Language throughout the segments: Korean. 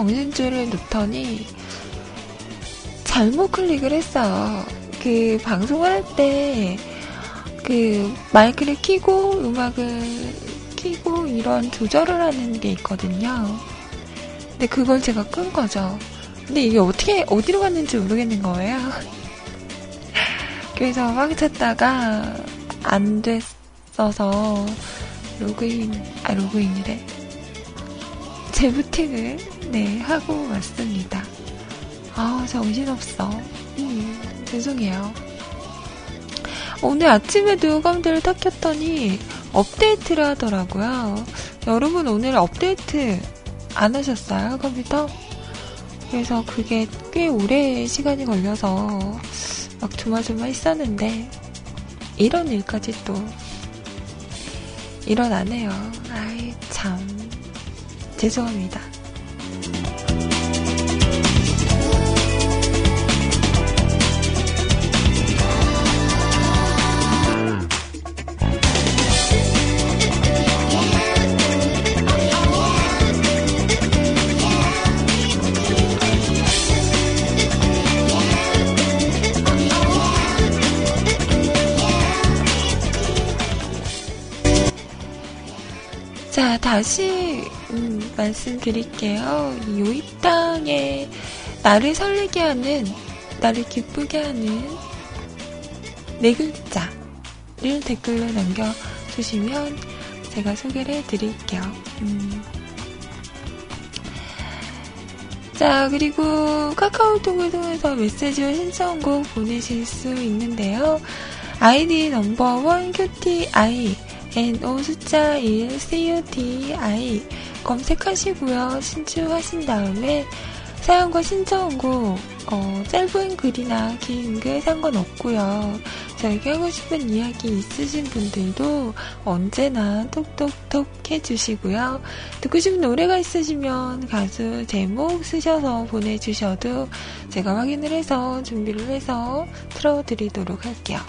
정신줄을 놓더니 잘못 클릭을 했어. 그 방송을 할 때 그 마이크를 키고 음악을 키고 이런 조절을 하는 게 있거든요. 근데 그걸 제가 끈 거죠. 근데 이게 어떻게 어디로 갔는지 모르겠는 거예요. 그래서 막 찾다가 안 됐어서 로그인 아 로그인이래 재부팅을 네 하고 왔습니다. 아 정신없어. 음, 죄송해요. 오늘 아침에도 컴퓨터를 탁 켰더니 업데이트를 하더라고요. 여러분 오늘 업데이트 안 하셨어요 컴퓨터? 그래서 그게 꽤 오래 시간이 걸려서 막 조마조마 했었는데 이런 일까지 또 일어나네요. 아이 참 죄송합니다. 자, 다시 음, 말씀드릴게요. 이 요입당에 나를 설레게 하는, 나를 기쁘게 하는 네 글자를 댓글로 남겨주시면 제가 소개를 해드릴게요. 음. 자, 그리고 카카오톡을 통해서 메시지와 신청곡 보내실 수 있는데요. 아이디 넘버원 큐티아이 NO 숫자 1 CUTI 검색하시고요. 신청하신 다음에 사연과 신청곡 어, 짧은 글이나 긴 글 상관없고요. 저에게 하고 싶은 이야기 있으신 분들도 언제나 톡톡톡 해주시고요. 듣고 싶은 노래가 있으시면 가수 제목 쓰셔서 보내주셔도 제가 확인을 해서 준비를 해서 틀어드리도록 할게요.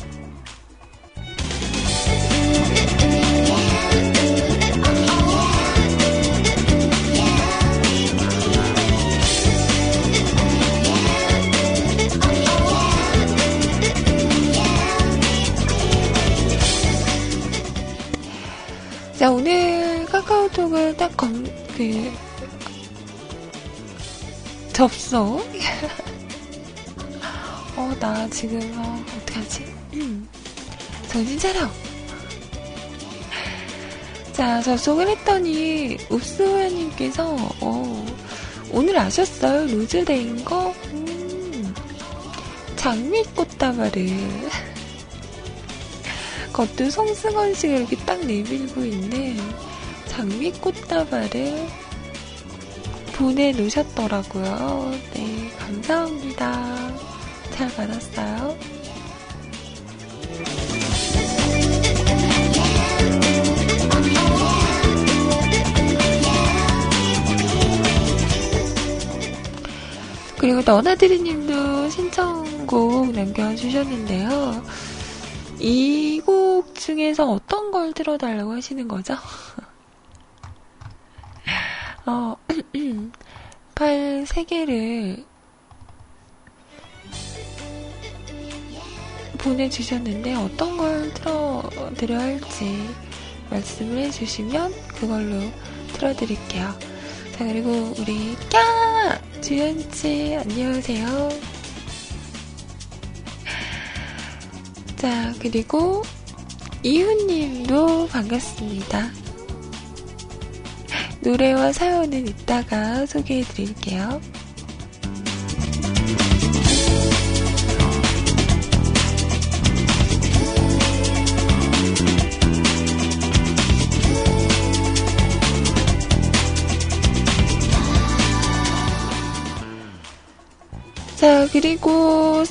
자, 오늘 카카오톡을 딱 검, 그, 접속. 어, 나 지금, 어, 어떡하지? 음. 정신 차려! 자, 접속을 했더니, 읍스호야님께서, 어, 오늘 아셨어요? 루즈데이인 거? 음, 장미꽃다발을. 겉도 송승헌 씨가 이렇게 딱 내밀고 있는 장미꽃다발을 보내놓으셨더라고요. 네, 감사합니다. 잘 받았어요. 그리고 너나드리님도 신청곡 남겨주셨는데요. 이 곡 중에서 어떤 걸 들어달라고 하시는 거죠? 어, 팔 3개를 보내주셨는데 어떤 걸 틀어드려야 할지 말씀을 해주시면 그걸로 틀어드릴게요. 자, 그리고 우리 까! 주연씨, 안녕하세요. 자, 그리고 이훈님도 반갑습니다. 노래와 사연은 이따가 소개해 드릴게요. 자, 그리고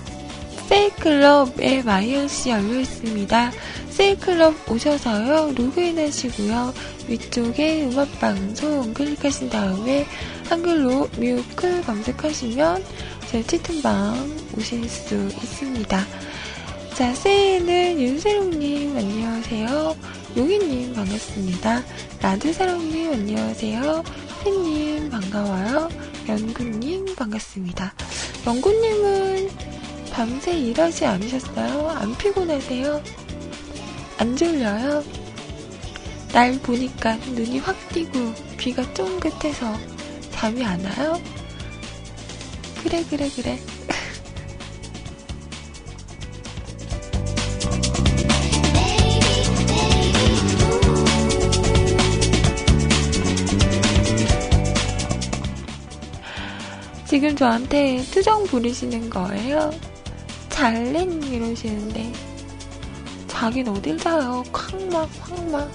세이클럽의 마이언씨 열려 있습니다. 세이클럽 오셔서요, 로그인 하시고요. 위쪽에 음악방송 클릭하신 다음에 한글로 뮤클 검색하시면 제 채팅방 오실 수 있습니다. 자, 세이는 윤세롱님 안녕하세요. 용희님 반갑습니다. 라드사랑님 안녕하세요. 팬님 반가워요. 연구님 반갑습니다. 연구님은 밤새 일하지 않으셨어요? 안 피곤하세요? 안 졸려요? 날 보니까 눈이 확 띄고 귀가 쫑긋해서 잠이 안 와요? 그래 그래 그래 지금 저한테 투정 부리시는 거예요? 잘린 이러시는데 자긴 어딜 자요? 콱막 콱막.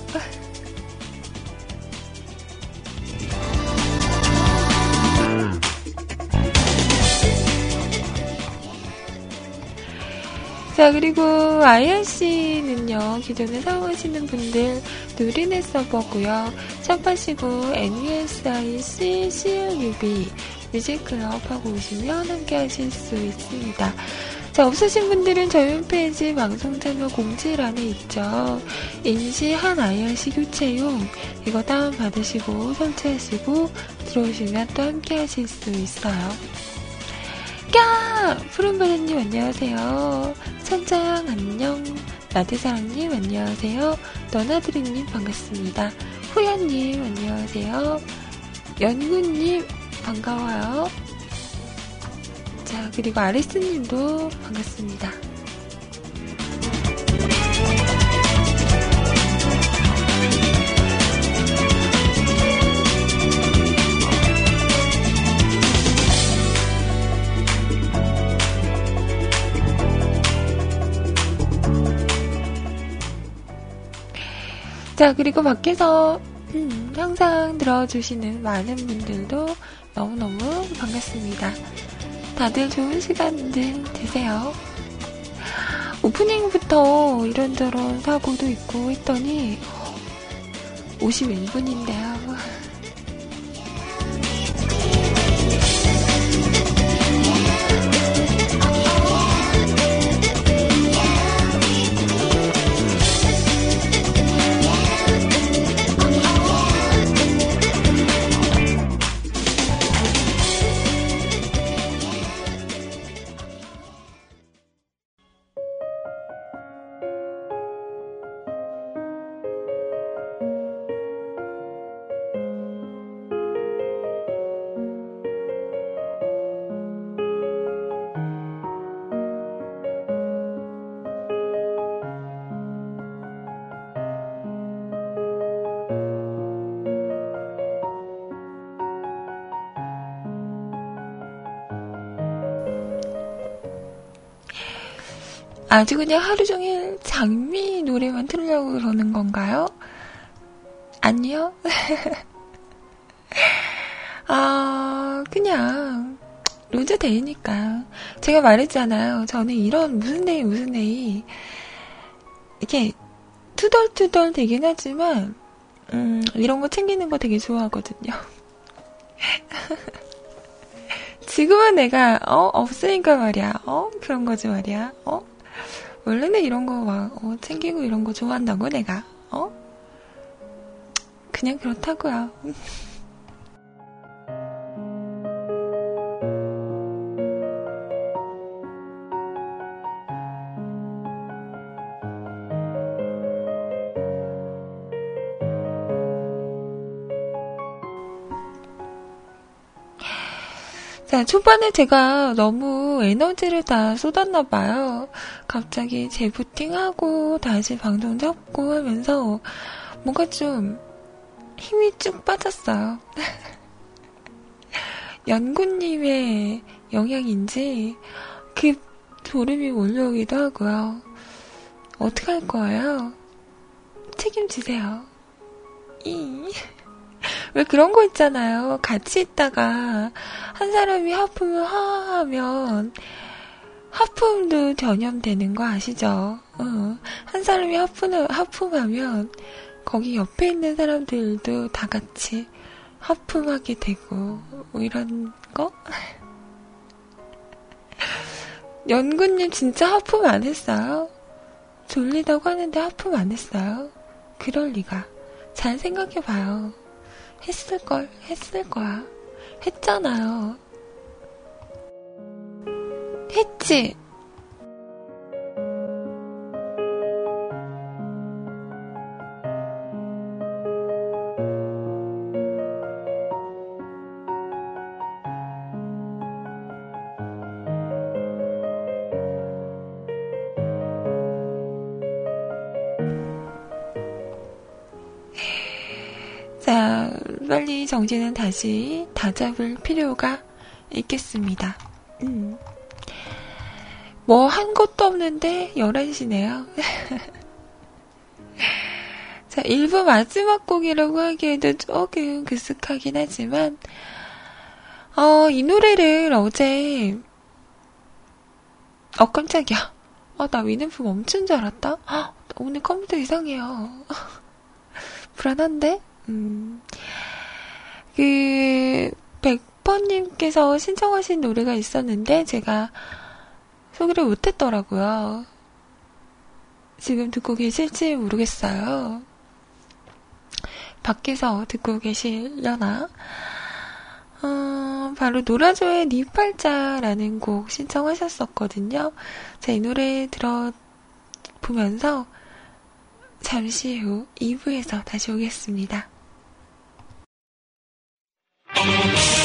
자, 그리고 IRC는요, 기존에 사용하시는 분들 누리넷 서버고요. 샵하시고 NUSIC CLUB 뮤직클럽 하고 오시면 함께 하실 수 있습니다. 자, 없으신 분들은 저희 홈페이지 방송 채널 공지란에 있죠. 임시 한 IRC 교체용 이거 다운받으시고 설치하시고 들어오시면 또 함께 하실 수 있어요. 까! 푸른바다님 안녕하세요. 천장 안녕. 나대사랑님 안녕하세요. 너나드리님 반갑습니다. 후야님 안녕하세요. 연구님 반가워요. 자, 그리고 아리스님도 반갑습니다. 자, 그리고 밖에서 음, 항상 들어주시는 많은 분들도 너무너무 반갑습니다. 다들 좋은 시간들 되세요. 오프닝부터 이런저런 사고도 있고 했더니 51분인데요. 아주 그냥 하루 종일 장미 노래만 틀려고 그러는 건가요? 아니요. 아, 그냥, 로즈 데이니까. 제가 말했잖아요. 저는 이런 무슨 데이, 무슨 데이, 이렇게 투덜투덜 대긴 하지만, 음, 이런 거 챙기는 거 되게 좋아하거든요. 지금은 내가, 어, 없으니까 말이야. 어? 그런 거지 말이야. 어? 원래는 이런 거 막, 어, 챙기고 이런 거 좋아한다고, 내가. 어? 그냥 그렇다고요. 자, 초반에 제가 너무 에너지를 다 쏟았나 봐요. 갑자기 재부팅하고 다시 방송 잡고 하면서 뭔가 좀 힘이 쭉 빠졌어요. 연구님의 영향인지 그 졸음이 몰려오기도 하고요. 어떡할 거예요? 책임지세요. 이. 왜 그런 거 있잖아요. 같이 있다가 한 사람이 하품을 하 하면 하품도 전염되는 거 아시죠? 어. 한 사람이 하품을, 하품하면 거기 옆에 있는 사람들도 다 같이 하품하게 되고 뭐 이런 거? 연구님 진짜 하품 안 했어요? 졸리다고 하는데 하품 안 했어요? 그럴 리가. 잘 생각해봐요. 했을 걸, 했을 거야. 했잖아요. 했지? 정신은 다시 다잡을 필요가 있겠습니다. 음. 뭐, 한 것도 없는데, 11시네요. 자, 1부 마지막 곡이라고 하기에도 조금 그쓱하긴 하지만, 어, 이 노래를 어제, 어, 깜짝이야. 어, 나 위냄프 멈춘 줄 알았다? 어, 오늘 컴퓨터 이상해요. 불안한데? 음, 그, 백퍼님께서 신청하신 노래가 있었는데, 제가 소개를 못했더라고요. 지금 듣고 계실지 모르겠어요. 밖에서 듣고 계시려나? 어, 바로 노라조의 니팔자라는 곡 신청하셨었거든요. 자, 이 노래 들어보면서 잠시 후 2부에서 다시 오겠습니다. Thank you.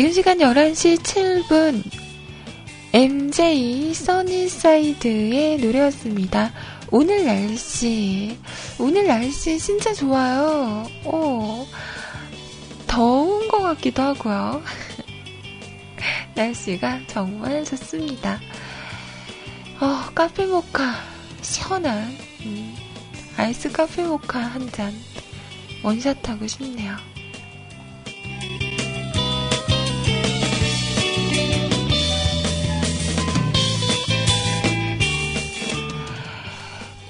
지금 시간 11시 7분 MJ 써니사이드의 노래였습니다. 오늘 날씨 오늘 날씨 진짜 좋아요. 오, 더운 것 같기도 하고요. 날씨가 정말 좋습니다. 어, 카페 모카 시원한 음, 아이스 카페 모카 한 잔 원샷 하고 싶네요.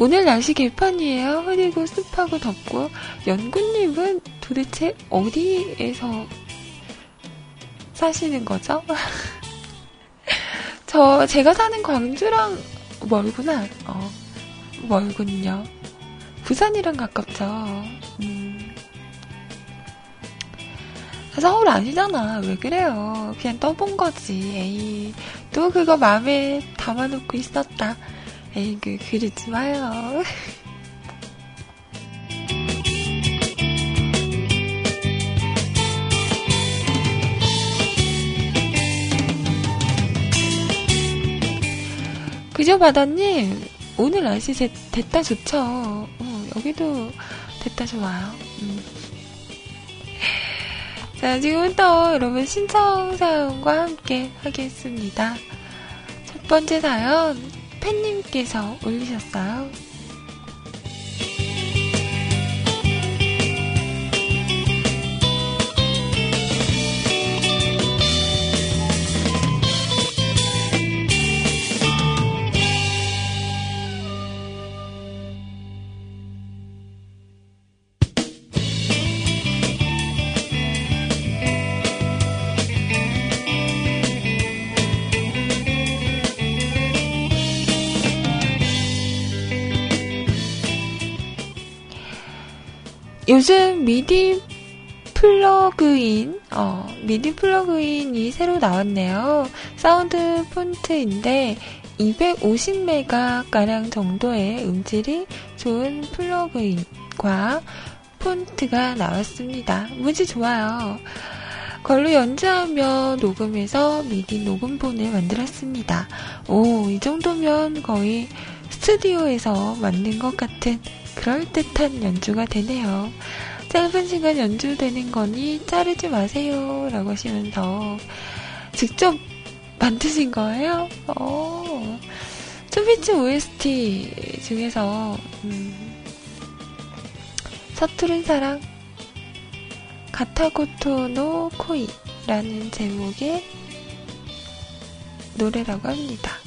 오늘 날씨 개판이에요. 흐리고 습하고 덥고 연구님은 도대체 어디에서 사시는 거죠? 저 제가 사는 광주랑 멀구나. 어, 멀군요. 부산이랑 가깝죠. 음. 서울 아니잖아. 왜 그래요? 그냥 떠본 거지. 에이, 또 그거 마음에 담아놓고 있었다. 에이그, 그러지 마요. 그죠, 바다님? 오늘 날씨 제, 됐다 좋죠. 어, 여기도 됐다 좋아요. 음. 자, 지금부터 여러분 신청 사연과 함께 하겠습니다. 첫 번째 사연, 팬님께서 올리셨어요. 요즘 미디 플러그인, 어, 미디 플러그인이 새로 나왔네요. sound font인데 250메가 가량 정도의 음질이 좋은 플러그인과 폰트가 나왔습니다. 무지 좋아요. 걸로 연주하며 녹음해서 미디 녹음본을 만들었습니다. 오, 이 정도면 거의 스튜디오에서 만든 것 같은 그럴듯한 연주가 되네요. 짧은 시간 연주되는 거니 자르지 마세요. 라고 하시면서 직접 만드신 거예요? 어. 투비츠 OST 중에서, 음, 서투른 사랑, 가타고토노 코이라는 제목의 노래라고 합니다.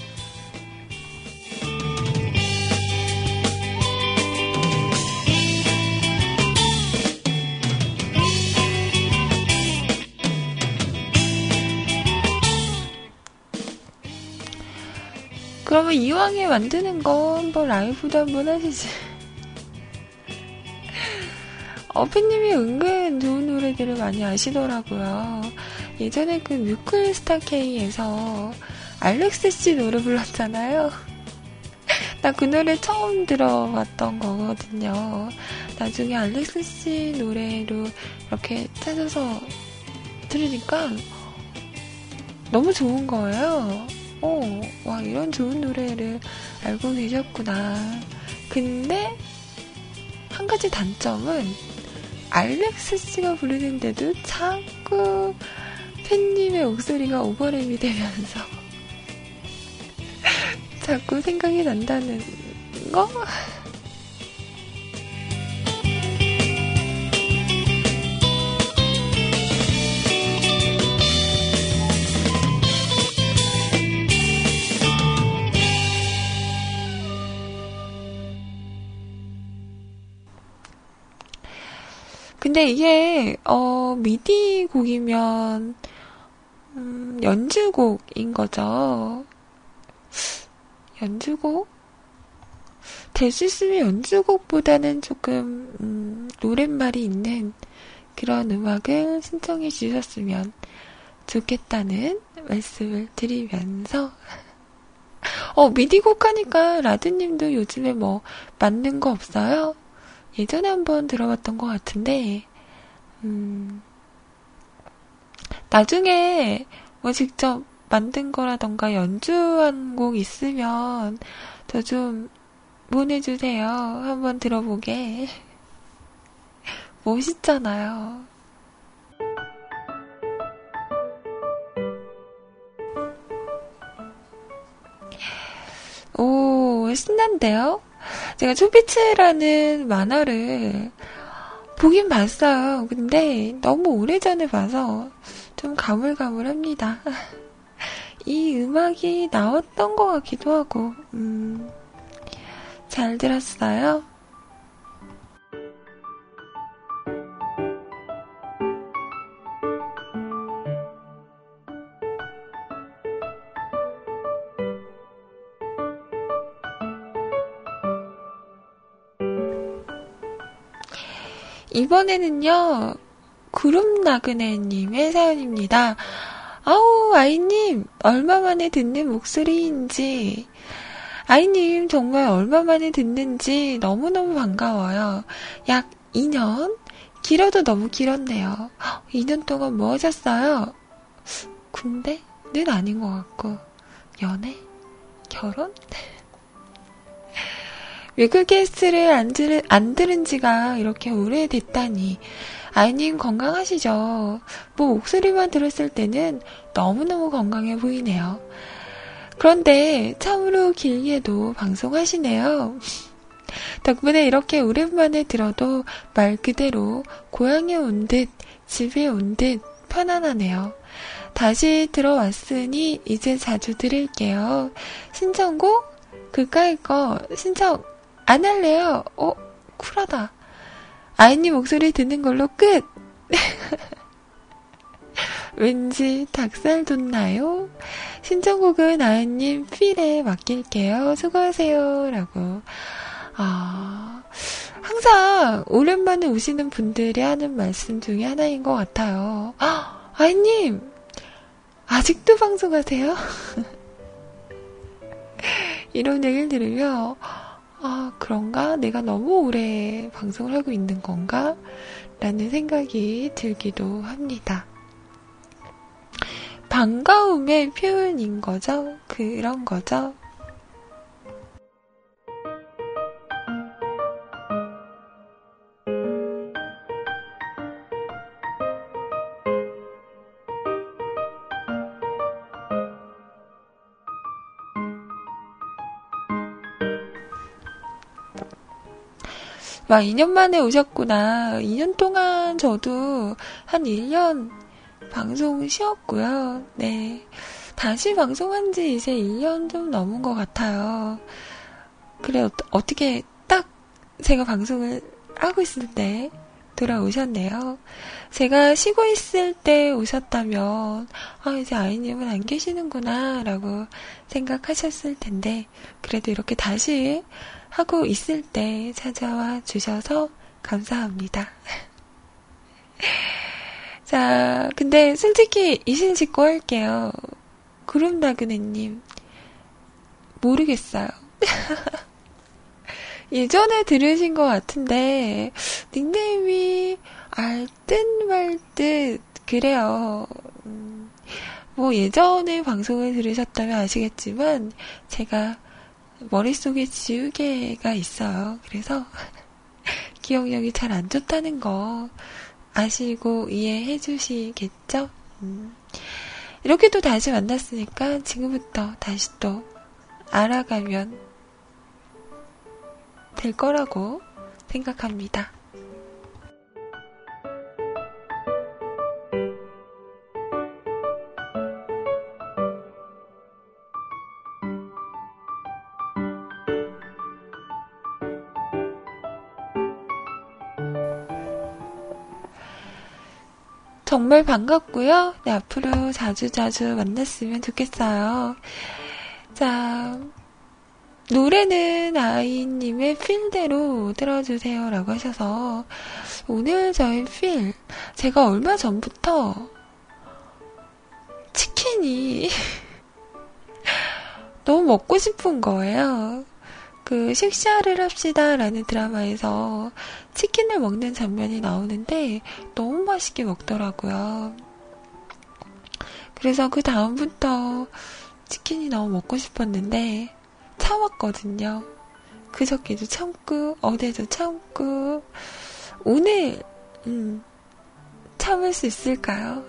그러면 이왕에 만드는 거 한번 라이브도 한번 하시지. 어피님이 은근 좋은 노래들을 많이 아시더라고요. 예전에 그 뮤클 스타 K에서 알렉스 씨 노래 불렀잖아요. 나 그 노래 처음 들어봤던 거거든요. 나중에 알렉스 씨 노래로 이렇게 찾아서 들으니까 너무 좋은 거예요. 어, 와, 이런 좋은 노래를 알고 계셨구나. 근데, 한 가지 단점은, 알렉스 씨가 부르는데도 자꾸 팬님의 목소리가 오버랩이 되면서 자꾸 생각이 난다는 거? 근데 이게 어 미디 곡이면 음, 연주곡인 거죠. 연주곡? 될수 있으면 연주곡보다는 조금 음, 노랫말이 있는 그런 음악을 신청해 주셨으면 좋겠다는 말씀을 드리면서 어 미디곡 하니까 라드님도 요즘에 뭐 맞는 거 없어요? 예전에 한번 들어봤던 것 같은데, 음, 나중에 뭐 직접 만든 거라던가 연주한 곡 있으면 저 좀 보내주세요. 한번 들어보게. 멋있잖아요. 오, 신난데요? 제가 초비츠라는 만화를 보긴 봤어요. 근데 너무 오래전에 봐서 좀 가물가물합니다. 이 음악이 나왔던 것 같기도 하고, 음, 잘 들었어요. 이번에는요, 구름 나그네님의 사연입니다. 아우, 아이님, 얼마 만에 듣는 목소리인지, 아이님, 정말 얼마 만에 듣는지 너무너무 반가워요. 약 2년? 길어도 너무 길었네요. 2년 동안 뭐 하셨어요? 군대는 아닌 것 같고, 연애? 결혼? 외국 게스트를 안, 들, 안 들은 지가 이렇게 오래됐다니. 아이님 건강하시죠? 뭐 목소리만 들었을 때는 너무너무 건강해 보이네요. 그런데 참으로 길게도 방송하시네요. 덕분에 이렇게 오랜만에 들어도 말 그대로 고향에 온 듯, 집에 온 듯 편안하네요. 다시 들어왔으니 이제 자주 들을게요. 신청곡? 그까이 거 신청 안 할래요. 어, 쿨하다. 아이님 목소리 듣는 걸로 끝! 왠지 닭살 돋나요? 신청곡은 아이님 필에 맡길게요. 수고하세요. 라고. 아, 항상 오랜만에 오시는 분들이 하는 말씀 중에 하나인 것 같아요. 아, 아이님! 아직도 방송하세요? 이런 얘기를 들으면, 아, 그런가? 내가 너무 오래 방송을 하고 있는 건가? 라는 생각이 들기도 합니다. 반가움의 표현인 거죠? 그런 거죠? 와, 2년 만에 오셨구나. 2년 동안 저도 한 1년 방송 쉬었고요. 네. 다시 방송한 지 이제 1년 좀 넘은 것 같아요. 그래, 어, 어떻게 딱 제가 방송을 하고 있을 때 돌아오셨네요. 제가 쉬고 있을 때 오셨다면, 아, 이제 아이님은 안 계시는구나, 라고 생각하셨을 텐데, 그래도 이렇게 다시 하고 있을 때 찾아와 주셔서 감사합니다. 자, 근데 솔직히 이신 짓고 할게요. 구름나그네님, 모르겠어요. 예전에 들으신 것 같은데, 닉네임이 알듯 말듯, 그래요. 음, 뭐 예전에 방송을 들으셨다면 아시겠지만, 제가 머릿속에 지우개가 있어요. 그래서, 기억력이 잘 안 좋다는 거 아시고 이해해 주시겠죠? 음. 이렇게 또 다시 만났으니까 지금부터 다시 또 알아가면 될 거라고 생각합니다. 정말 반갑고요. 네, 앞으로 자주 자주 만났으면 좋겠어요. 자, 노래는 아이님의 필대로 들어주세요 라고 하셔서 오늘 저희 필 제가 얼마 전부터 치킨이 너무 먹고 싶은 거예요. 그 식사를 합시다라는 드라마에서 치킨을 먹는 장면이 나오는데 너무 맛있게 먹더라고요. 그래서 그 다음부터 치킨이 너무 먹고 싶었는데 참았거든요. 그저께도 참고 어제도 참고 오늘 음, 참을 수 있을까요?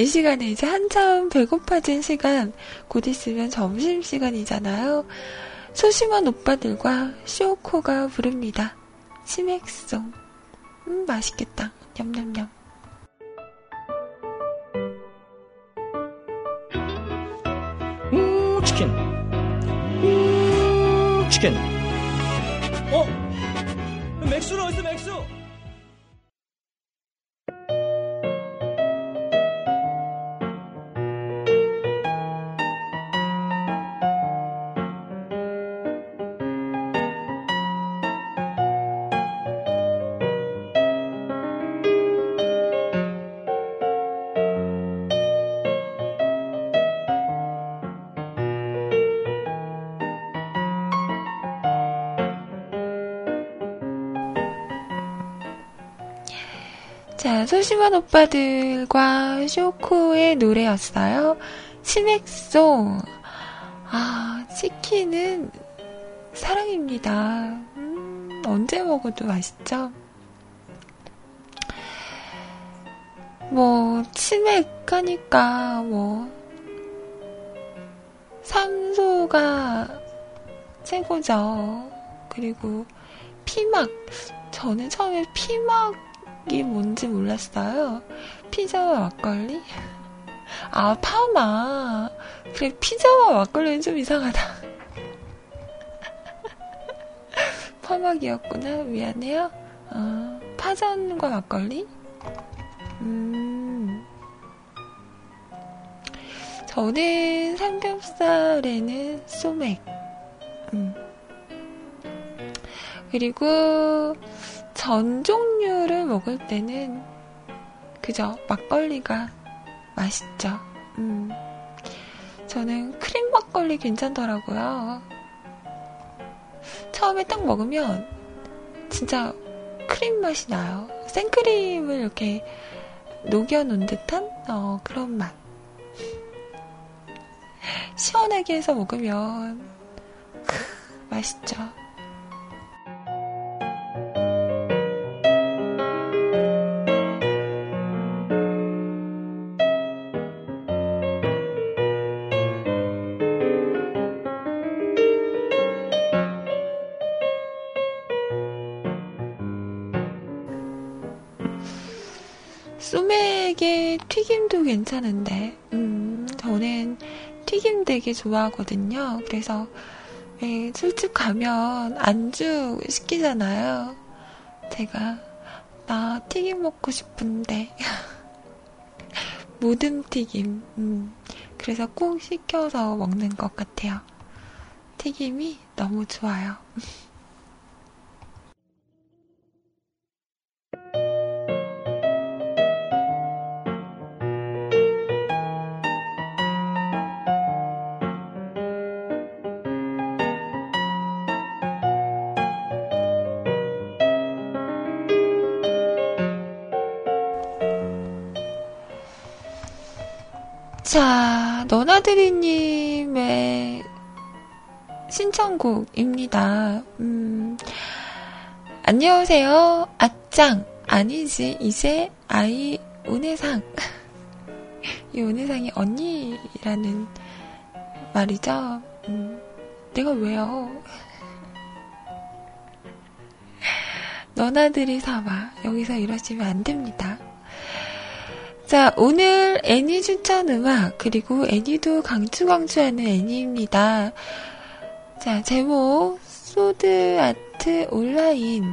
이 시간에 이제 한참 배고파진 시간, 곧 있으면 점심시간이잖아요. 소심한 오빠들과 쇼코가 부릅니다. 치맥송. 음, 맛있겠다. 냠냠냠. 음, 치킨. 음, 치킨. 어? 맥주는 어딨어, 맥주? 심한 오빠들과 쇼코의 노래였어요. 치맥송. 아, 치킨은 사랑입니다. 음, 언제 먹어도 맛있죠? 뭐, 치맥 하니까, 뭐, 삼소가 최고죠. 그리고 피막. 저는 처음에 피막 이게 뭔지 몰랐어요. 피자와 막걸리? 아, 파마. 그래, 피자와 막걸리는 좀 이상하다. 파막이었구나. 미안해요. 어, 파전과 막걸리? 음. 저는 삼겹살에는 소맥. 음. 그리고 전 종류를 먹을 때는 그저 막걸리가 맛있죠. 음. 저는 크림 막걸리 괜찮더라고요. 처음에 딱 먹으면 진짜 크림 맛이 나요. 생크림을 이렇게 녹여놓은 듯한 어, 그런 맛. 시원하게 해서 먹으면 크, 맛있죠. 괜찮은데, 음, 저는 튀김 되게 좋아하거든요. 그래서, 왜 술집 가면 안주 시키잖아요. 제가, 나 튀김 먹고 싶은데. 모든 튀김, 음, 그래서 꼭 시켜서 먹는 것 같아요. 튀김이 너무 좋아요. 자, 너나드리님의 신청곡입니다. 음, 안녕하세요. 아짱. 아니지. 이제 아이 은혜상. 이 은혜상이 언니라는 말이죠. 음, 내가 왜요? 너나들이 사봐. 여기서 이러시면 안 됩니다. 자, 오늘 애니 추천 음악, 그리고 애니도 강추강추하는 애니입니다. 자, 제목, 소드 아트 온라인.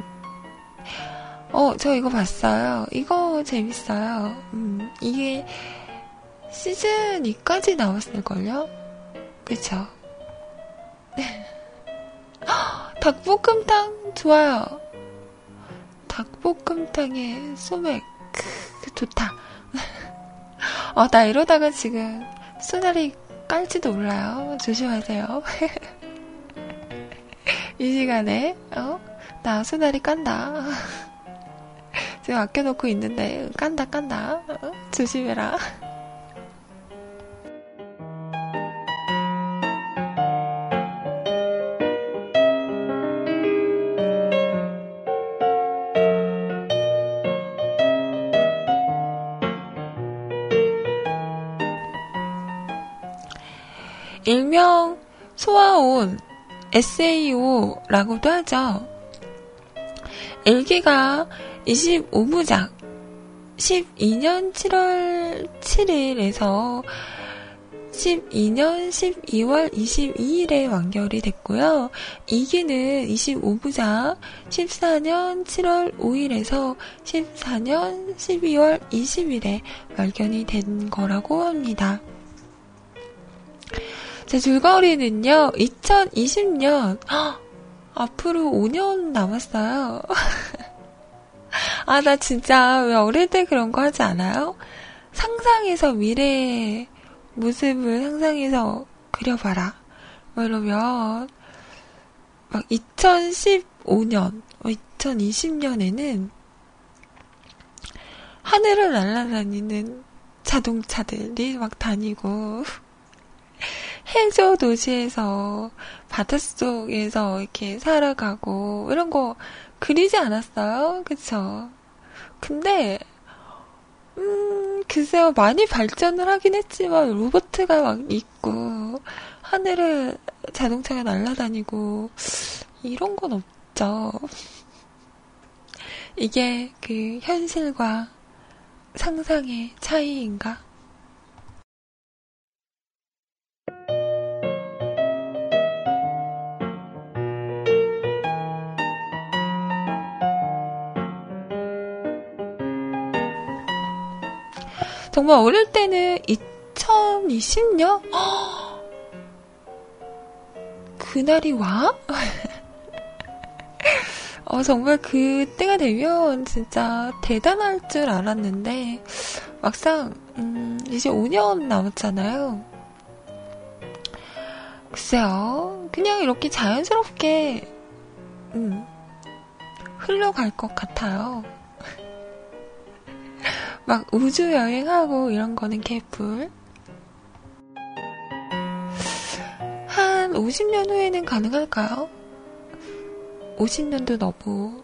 어, 저 이거 봤어요. 이거 재밌어요. 음, 이게 시즌 2까지 나왔을걸요? 그쵸? 닭볶음탕 좋아요. 닭볶음탕에 소맥, 크, 좋다. 어, 나 이러다가 지금 수다리 깔지도 몰라요. 조심하세요. 이 시간에, 어? 나 수다리 깐다. 지금 아껴놓고 있는데, 깐다, 깐다. 어? 조심해라. 일명 소아온 SAO라고도 하죠. 일기가 25부작 12년 7월 7일에서 12년 12월 22일에 완결이 됐고요. 2기는 25부작 14년 7월 5일에서 14년 12월 20일에 발견이 된 거라고 합니다. 제 줄거리는요, 2020년, 헉, 앞으로 5년 남았어요. 아, 나 진짜 왜 어릴 때 그런 거 하지 않아요? 상상해서 미래의 모습을 상상해서 그려봐라. 뭐 이러면, 막 2015년, 2020년에는 하늘을 날아다니는 자동차들이 막 다니고, 해저 도시에서 바닷 속에서 이렇게 살아가고 이런 거 그리지 않았어요? 그쵸? 근데 음, 글쎄요, 많이 발전을 하긴 했지만, 로버트가 막 있고, 하늘을 자동차가 날아다니고, 이런 건 없죠. 이게 그 현실과 상상의 차이인가? 정말 어릴 때는 2020년? 그날이 와? 어, 정말 그때가 되면 진짜 대단할 줄 알았는데, 막상, 음, 이제 5년 남았잖아요. 글쎄요, 그냥 이렇게 자연스럽게, 음, 흘러갈 것 같아요. 막 우주 여행하고 이런 거는 개뿔. 한 50년 후에는 가능할까요? 50년도 너무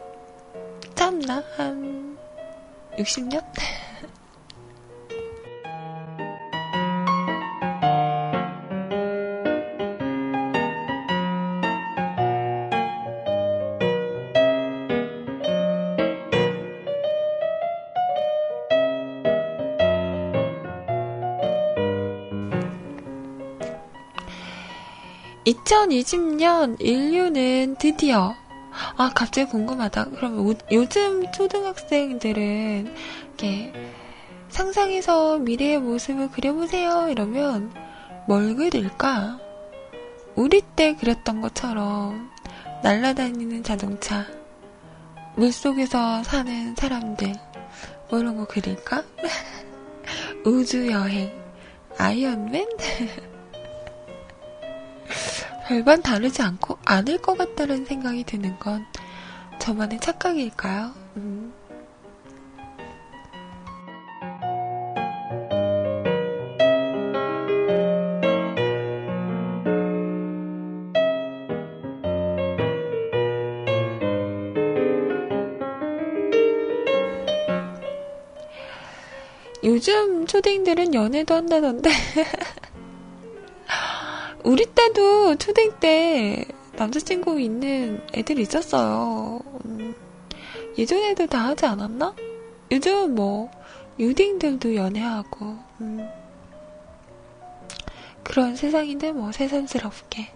짧나? 한 60년? 2020년 인류는 드디어 아 갑자기 궁금하다. 그럼 오, 요즘 초등학생들은 이렇게 상상해서 미래의 모습을 그려보세요 이러면 뭘 그릴까? 우리 때 그렸던 것처럼 날아다니는 자동차, 물속에서 사는 사람들, 뭐 이런 거 그릴까? 우주 여행, 아이언맨? 별반 다르지 않고 않을 것 같다는 생각이 드는 건 저만의 착각일까요? 음. 요즘 초딩들은 연애도 한다던데. 우리 때도 초딩 때 남자친구 있는 애들 있었어요. 음, 예전에도 다 하지 않았나? 요즘은 뭐, 유딩들도 연애하고, 음, 그런 세상인데 뭐, 새삼스럽게.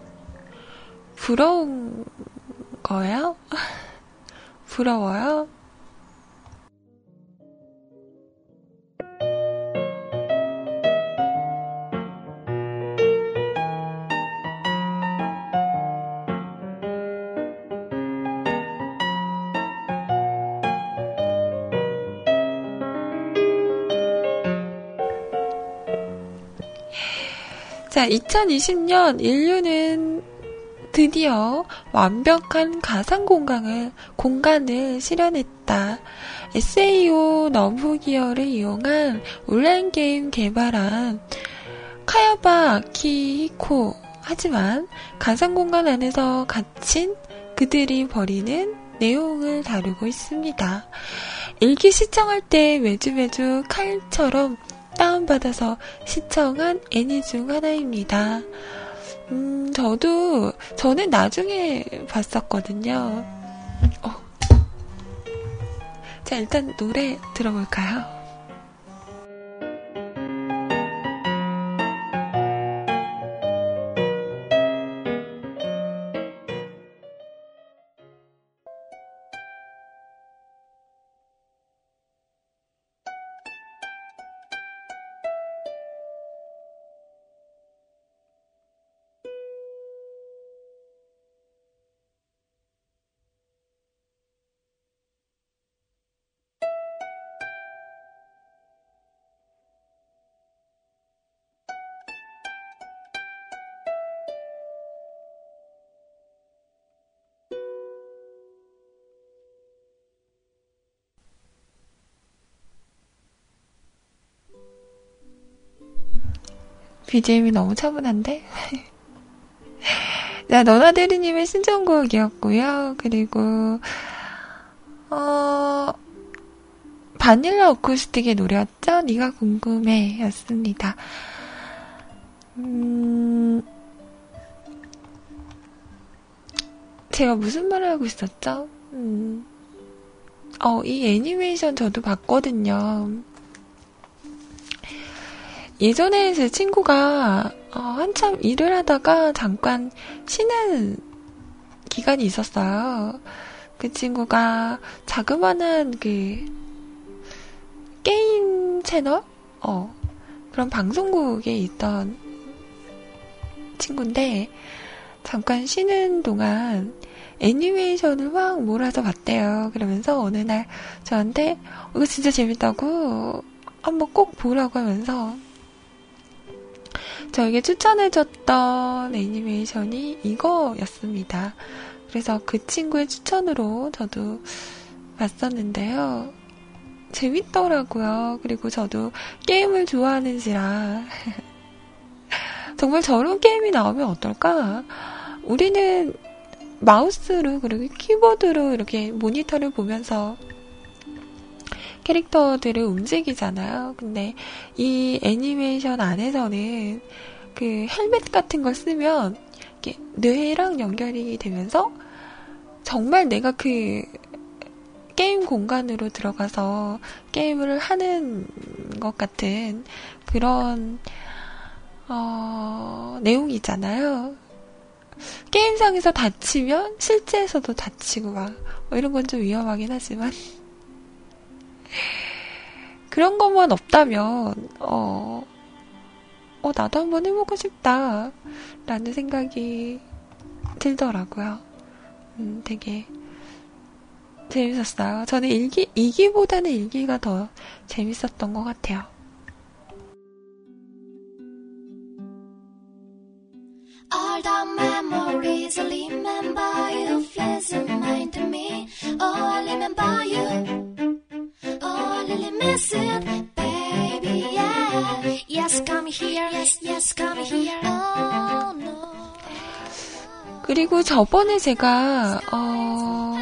부러운 거예요? 부러워요? 자, 2020년 인류는 드디어 완벽한 가상 공간을, 공간을 실현했다. SAO 넘프기어를 이용한 온라인 게임 개발한 카야바 아키히코. 하지만 가상 공간 안에서 갇힌 그들이 벌이는 내용을 다루고 있습니다. 일기 시청할 때 매주 매주 칼처럼 다운받아서 시청한 애니 중 하나입니다. 음, 저도, 저는 나중에 봤었거든요. 어. 자, 일단 노래 들어볼까요? BGM이 너무 차분한데? 자, 너나데리님의 신청곡이었고요. 그리고, 어, 바닐라 어쿠스틱의 노래였죠? 네가 궁금해 였습니다. 음, 제가 무슨 말을 하고 있었죠? 음, 어, 이 애니메이션 저도 봤거든요. 예전에 제 친구가 어, 한참 일을 하다가 잠깐 쉬는 기간이 있었어요. 그 친구가 자그마한 그 게임 채널? 어, 그런 방송국에 있던 친구인데 잠깐 쉬는 동안 애니메이션을 막 몰아서 봤대요. 그러면서 어느 날 저한테 이거 진짜 재밌다고 한번 꼭 보라고 하면서 저에게 추천해줬던 애니메이션이 이거였습니다. 그래서 그 친구의 추천으로 저도 봤었는데요. 재밌더라고요. 그리고 저도 게임을 좋아하는지라. 정말 저런 게임이 나오면 어떨까? 우리는 마우스로 그리고 키보드로 이렇게 모니터를 보면서 캐릭터들을 움직이잖아요. 근데 이 애니메이션 안에서는 그 헬멧 같은 걸 쓰면 이렇게 뇌랑 연결이 되면서 정말 내가 그 게임 공간으로 들어가서 게임을 하는 것 같은 그런 어, 내용이잖아요. 게임상에서 다치면 실제에서도 다치고 막뭐 이런 건 좀 위험하긴 하지만 그런 것만 없다면 어, 어 나도 한번 해보고 싶다 라는 생각이 들더라고요. 음, 되게 재밌었어요. 저는 일기, 이기보다는 일기가 더 재밌었던 것 같아요. It, baby. Yeah. Yes, come here. Yes, yes, come here. Oh, no. 그리고 저번에 제가 어,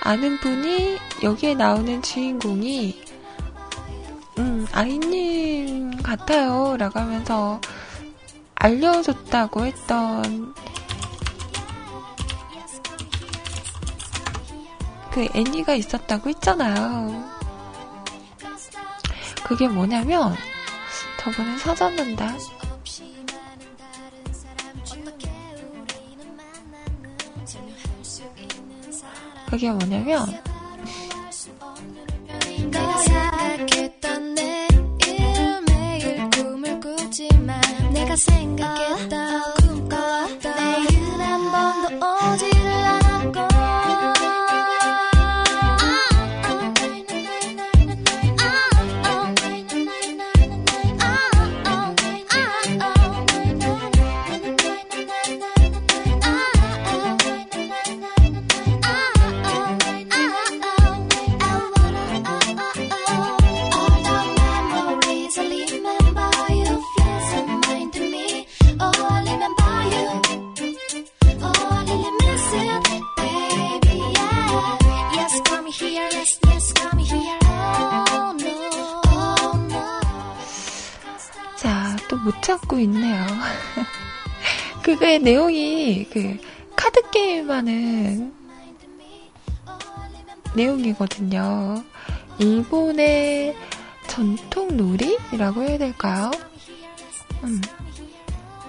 아는 분이 여기에 나오는 주인공이 음, 아이님 같아요. 라고 하면서 알려줬다고 했던 그 애니가 있었다고 했잖아요. 그게 뭐냐면 저번에 사줬는데. 그게 뭐냐면 내가 생각했던 꿈꿔왔던 내일은 한 번도 오지를 않았고 못 찾고 있네요. 그게 내용이 그 카드 게임 하는 내용이거든요. 일본의 전통 놀이라고 해야 될까요? 음,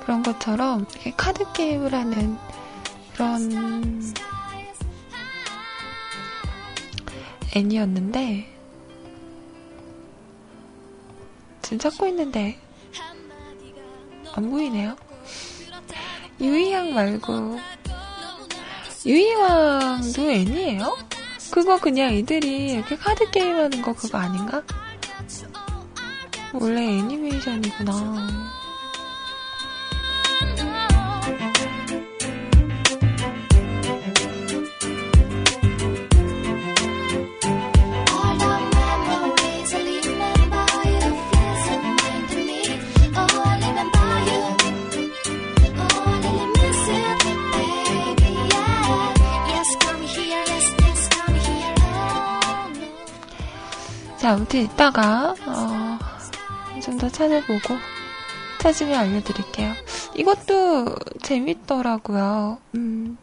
그런 것처럼 카드 게임을 하는 그런 애니였는데 지금 찾고 있는데 안 보이네요. 유이왕 말고 유이왕도 애니에요? 그거 그냥 애들이 이렇게 카드 게임 하는 거 그거 아닌가? 원래 애니메이션이구나. 아무튼 이따가 어, 좀 더 찾아보고 찾으면 알려드릴게요. 이것도 재밌더라고요. 음.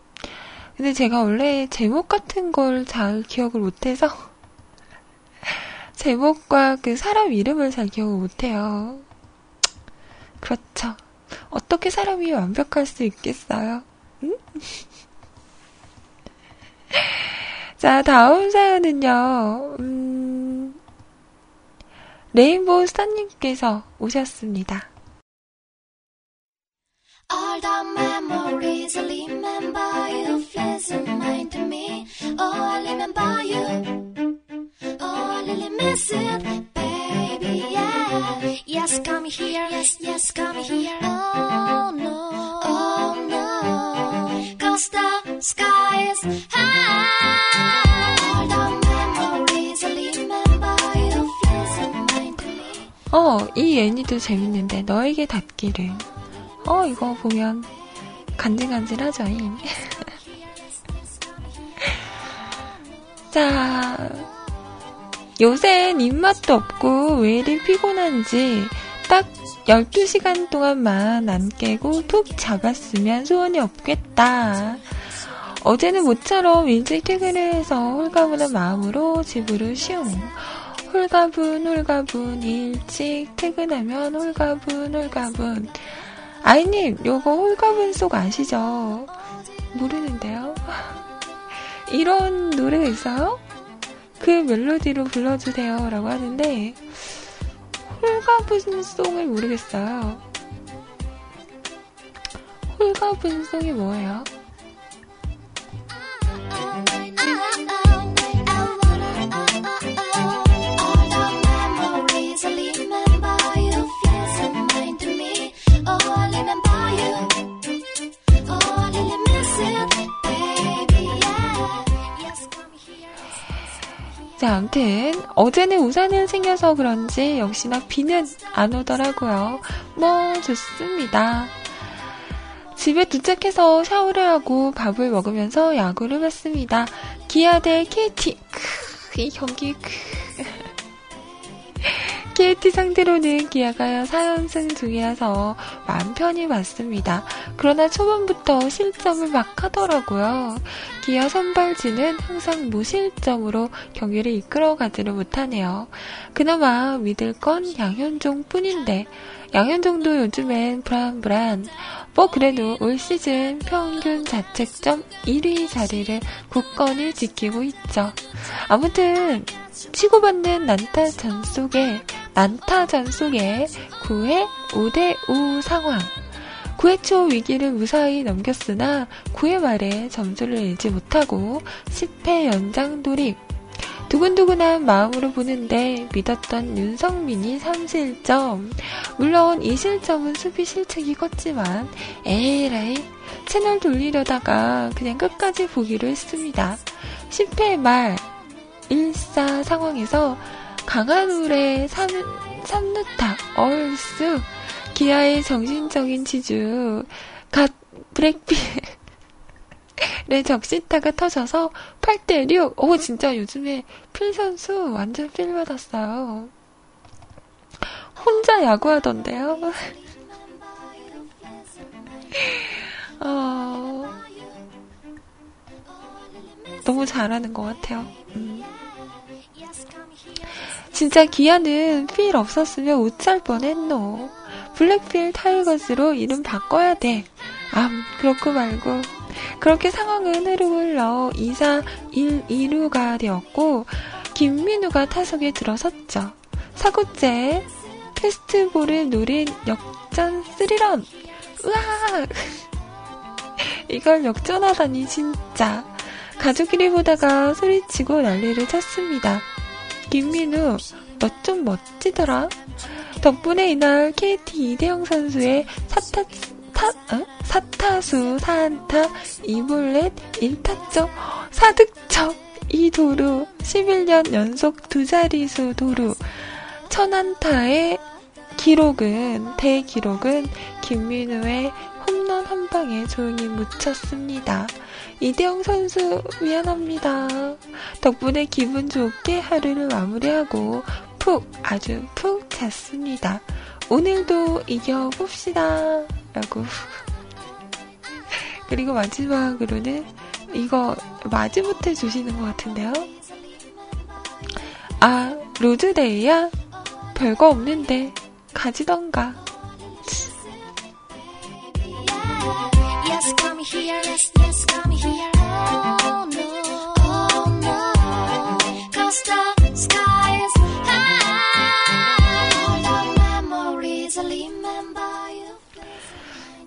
근데 제가 원래 제목 같은 걸 잘 기억을 못해서 제목과 그 사람 이름을 잘 기억을 못해요. 그렇죠. 어떻게 사람이 완벽할 수 있겠어요? 음? 자, 다음 사연은요, 음, 레인보우 스타님께서 오셨습니다. All the memories I remember you feels in mind to me. Oh, I remember you. Oh, I really miss it, baby. Yeah. Yes, come here. Yes, yes, come here. Oh no. Oh no. Cause the sky is high. 어, 이 애니도 재밌는데, 너에게 닿기를. 어, 이거 보면 간질간질하죠, 잉. 자, 요샌 입맛도 없고 왜 이리 피곤한지 딱 12시간 동안만 안 깨고 푹 잡았으면 소원이 없겠다. 어제는 모처럼 일찍 퇴근을 해서 홀가분한 마음으로 집으로 쉬웅. 홀가분 홀가분 일찍 퇴근하면 홀가분 홀가분 아이님, 요거 홀가분 song 아시죠? 모르는데요? 이런 노래가 있어요? 그 멜로디로 불러주세요. 라고 하는데, 홀가분 song을 모르겠어요. 홀가분 song이 뭐예요? 자, 아무튼 어제는 우산을 챙겨서 그런지 역시나 비는 안 오더라고요. 뭐 좋습니다. 집에 도착해서 샤워를 하고 밥을 먹으면서 야구를 봤습니다. 기아 대 KT. 크, 이 경기 크. KT 상대로는 기아가 4연승 중이라서 마음 편히 봤습니다. 그러나 초반부터 실점을 막 하더라고요. 기아 선발진은 항상 무실점으로 경기를 이끌어가지를 못하네요. 그나마 믿을 건 양현종 뿐인데 양현종도 요즘엔 불안불안. 뭐 그래도 올 시즌 평균 자책점 1위 자리를 굳건히 지키고 있죠. 아무튼 치고받는 난타 전 속에 난타전 속에 9회 5대5 상황. 9회 초 위기를 무사히 넘겼으나 9회 말에 점수를 잃지 못하고 10회 연장 돌입. 두근두근한 마음으로 보는데 믿었던 윤성민이 3실점. 물론 이 실점은 수비 실책이 컸지만 에라이 채널 돌리려다가 그냥 끝까지 보기로 했습니다. 10회 말 1사 상황에서 강한울의 3, 3루타, 얼쑤, 기아의 정신적인 지주, 갓 브렉필의 적시타가 터져서 8대 6. 오, 진짜 요즘에 필 선수 완전 필 받았어요. 혼자 야구하던데요. 어, 너무 잘하는 것 같아요. 음. 진짜 기아는 필 없었으면 우짤 뻔했노. 브렛필 타이거즈로 이름 바꿔야 돼. 암, 그렇고 말고. 그렇게 상황은 흐르고 흘러 2사 1, 2루가 되었고, 김민우가 타석에 들어섰죠. 사구째, 패스트볼을 노린 역전 스리런. 으악! 이걸 역전하다니, 진짜. 가족끼리 보다가 소리치고 난리를 쳤습니다. 김민우, 너 좀 멋지더라. 덕분에 이날 KT 이대영 선수의 사타, 타, 어? 사타수 4안타 2볼넷 1타점 4득점 2도루 11년 연속 두 자리수 도루 천안타의 기록은 대기록은 김민우의 홈런 한 방에 조용히 묻혔습니다. 이대영 선수 미안합니다. 덕분에 기분 좋게 하루를 마무리하고 푹 아주 푹 잤습니다. 오늘도 이겨봅시다. 라고. 그리고 마지막으로는 이거 마지못해 주시는 것 같은데요. 아, 로즈데이야? 별거 없는데 가지던가. Oh oh.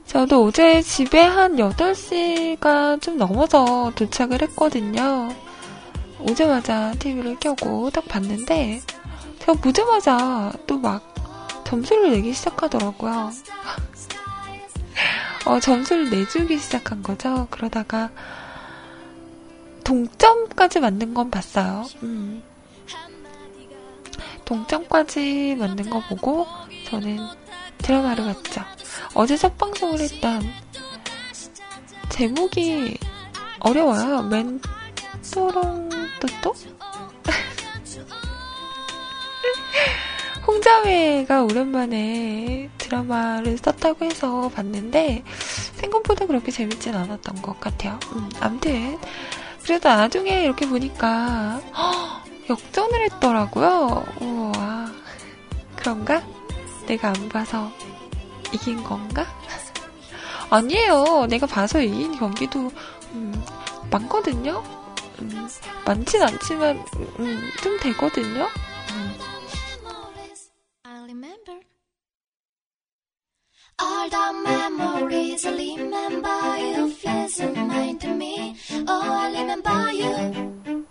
저도 어제 집에 한 8시가 좀 넘어서 도착을 했거든요. 오자마자 TV를 켜고 딱 봤는데, 제가 보자마자 또 막 점수를 내기 시작하더라고요. 어, 점수를 내주기 시작한 거죠. 그러다가 동점까지 만든 건 봤어요. 음. 동점까지 만든 거 보고 저는 드라마를 봤죠. 어제 첫 방송을 했던 제목이 어려워요. 멘토롱또또? 홍자매가 오랜만에 드라마를 썼다고 해서 봤는데 생각보다 그렇게 재밌진 않았던 것 같아요. 음, 암튼 그래도 나중에 이렇게 보니까 허, 역전을 했더라고요. 우와 그런가? 내가 안 봐서 이긴 건가? 아니에요. 내가 봐서 이긴 경기도 음, 많거든요. 음, 많진 않지만 음, 좀 되거든요. All the memories I remember you feels mine to me. Oh, I remember you.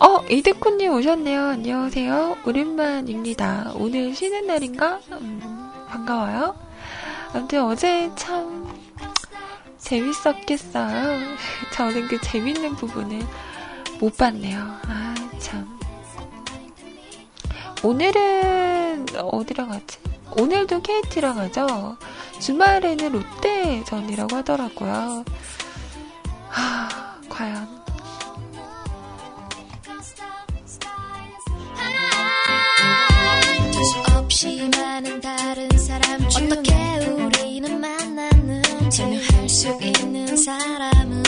어, 이드쿠님 오셨네요. 안녕하세요. 오랜만입니다. 오늘 쉬는 날인가? 음, 반가워요. 아무튼 어제 참 재밌었겠어요. 저는 그 재밌는 부분을 못 봤네요. 아, 참. 오늘은 어디랑 가지? 오늘도 KT랑 하죠. 주말에는 롯데전이라고 하더라고요. 하, 과연. 어떻게 우리는 만났는지 할수 있는 사람은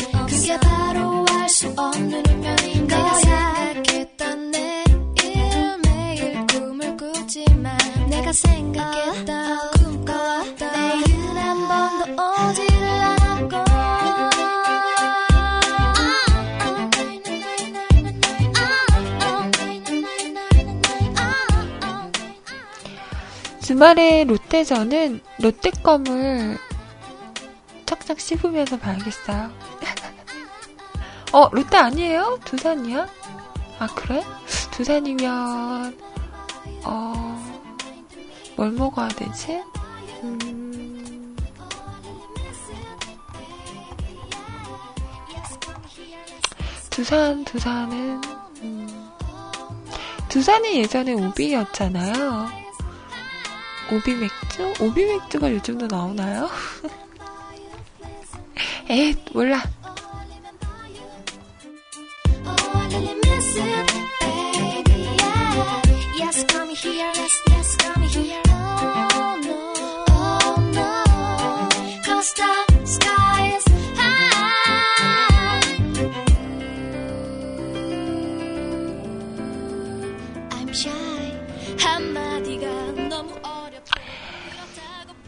주말에 롯데전은 롯데껌을 착착 씹으면서 봐야겠어요. 어, 롯데 아니에요? 두산이야? 아, 그래? 두산이면, 어, 뭘 먹어야 되지? 음... 두산, 두산은, 음... 두산이 예전에 오비였잖아요. 오비 맥주? 오비 맥주가 요즘도 나오나요? 에 몰라.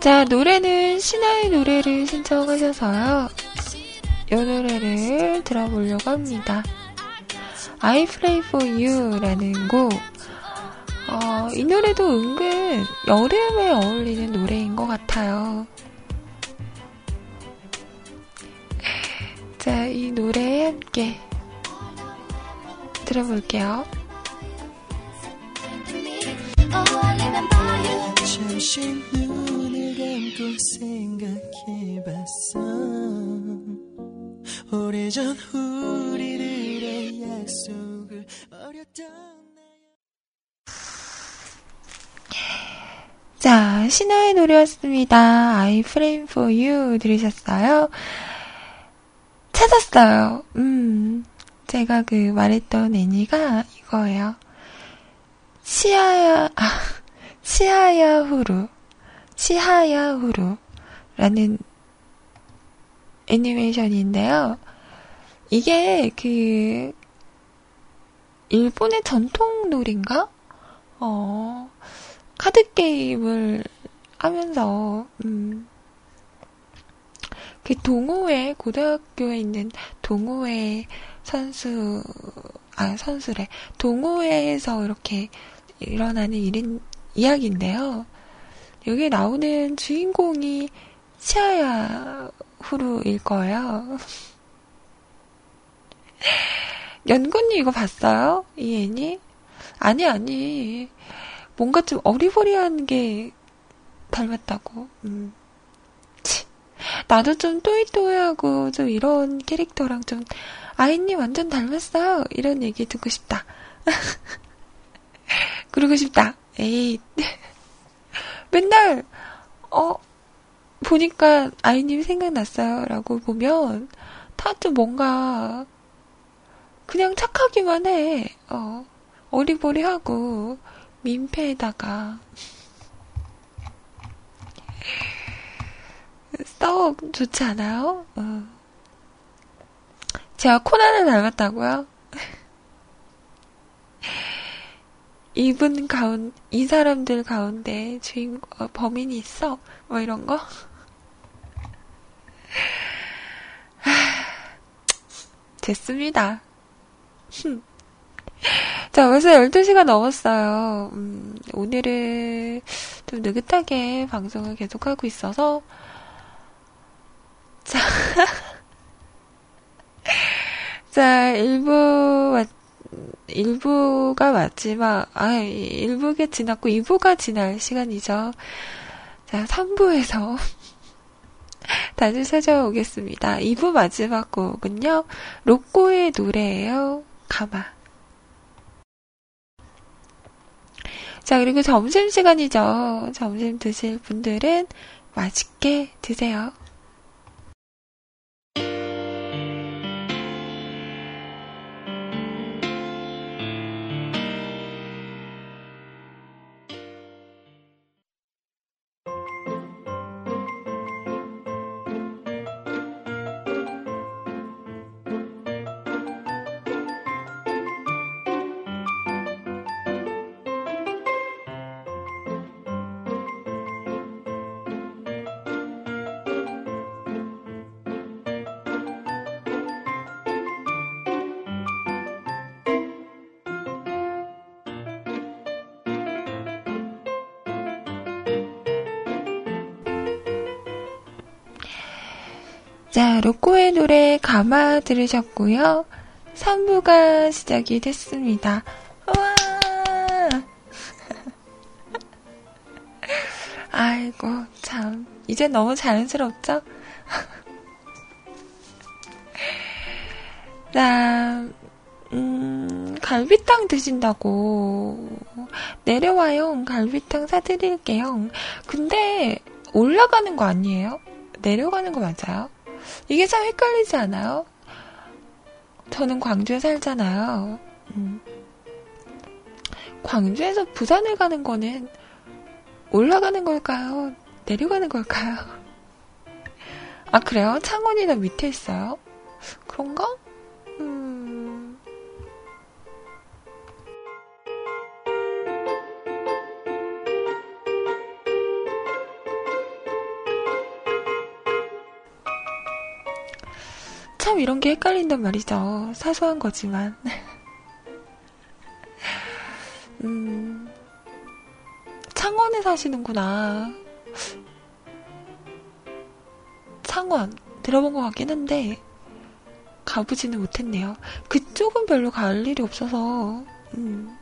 자, 노래는 신화의 노래를 신청하셔서요. 이 노래를 들어보려고 합니다. I Play For You라는 곡. 어, 이 노래도 은근 여름에 어울리는 노래인 것 같아요. 자, 이 노래에 함께 들어볼게요. 잠시 자꾸 생각해봤어 오래전 우리들의 약속을 어렸던 자, 신화의 노래였습니다. I frame for you 들으셨어요? 찾았어요. 음, 제가 그 말했던 애니가 이거예요. 시아야, 아, 시아야 후루. 치하야후루라는 애니메이션인데요. 이게 그 일본의 전통 놀인가? 어 카드 게임을 하면서 음, 그 동호회 고등학교에 있는 동호회 선수 아 선수래 동호회에서 이렇게 일어나는 일인 이야기인데요. 여기 나오는 주인공이 치아야 후루일 거예요. 연구님 이거 봤어요? 이 애니? 아니, 아니. 뭔가 좀 어리버리한 게 닮았다고. 음. 치. 나도 좀 또이또이하고 좀 이런 캐릭터랑 좀 아이님 완전 닮았어요. 이런 얘기 듣고 싶다. 그러고 싶다. 에이. 맨날, 어, 보니까 아이님 생각났어요. 라고 보면, 다들 뭔가, 그냥 착하기만 해. 어, 어리버리하고, 민폐에다가, 썩 좋지 않아요? 어. 제가 코난을 닮았다고요? 이분 가운 이 사람들 가운데 주인 어, 범인이 있어 뭐 이런 거 됐습니다. 자, 벌써 12시가 넘었어요. 음, 오늘은 좀 느긋하게 방송을 계속하고 있어서, 자, 자, 1부 1부가 마지막, 아, 1부가 지났고 2부가 지날 시간이죠. 자, 3부에서 다시 찾아오겠습니다. 2부 마지막 곡은요, 로꼬의 노래예요. 가마. 자, 그리고 점심시간이죠. 점심 드실 분들은 맛있게 드세요. 자, 로꼬의 노래 가마 들으셨고요. 3부가 시작이 됐습니다. 와! 아이고, 참. 이제 너무 자연스럽죠? 나, 음, 갈비탕 드신다고. 내려와요. 갈비탕 사드릴게요. 근데, 올라가는 거 아니에요? 내려가는 거 맞아요? 이게 참 헷갈리지 않아요? 저는 광주에 살잖아요. 음. 광주에서 부산을 가는 거는 올라가는 걸까요? 내려가는 걸까요? 아, 그래요? 창원이 더 밑에 있어요? 그런가? 참 이런 게 헷갈린단 말이죠. 사소한 거지만. 음, 창원에 사시는구나. 창원, 들어본 것 같긴 한데, 가보지는 못했네요. 그쪽은 별로 갈 일이 없어서, 음,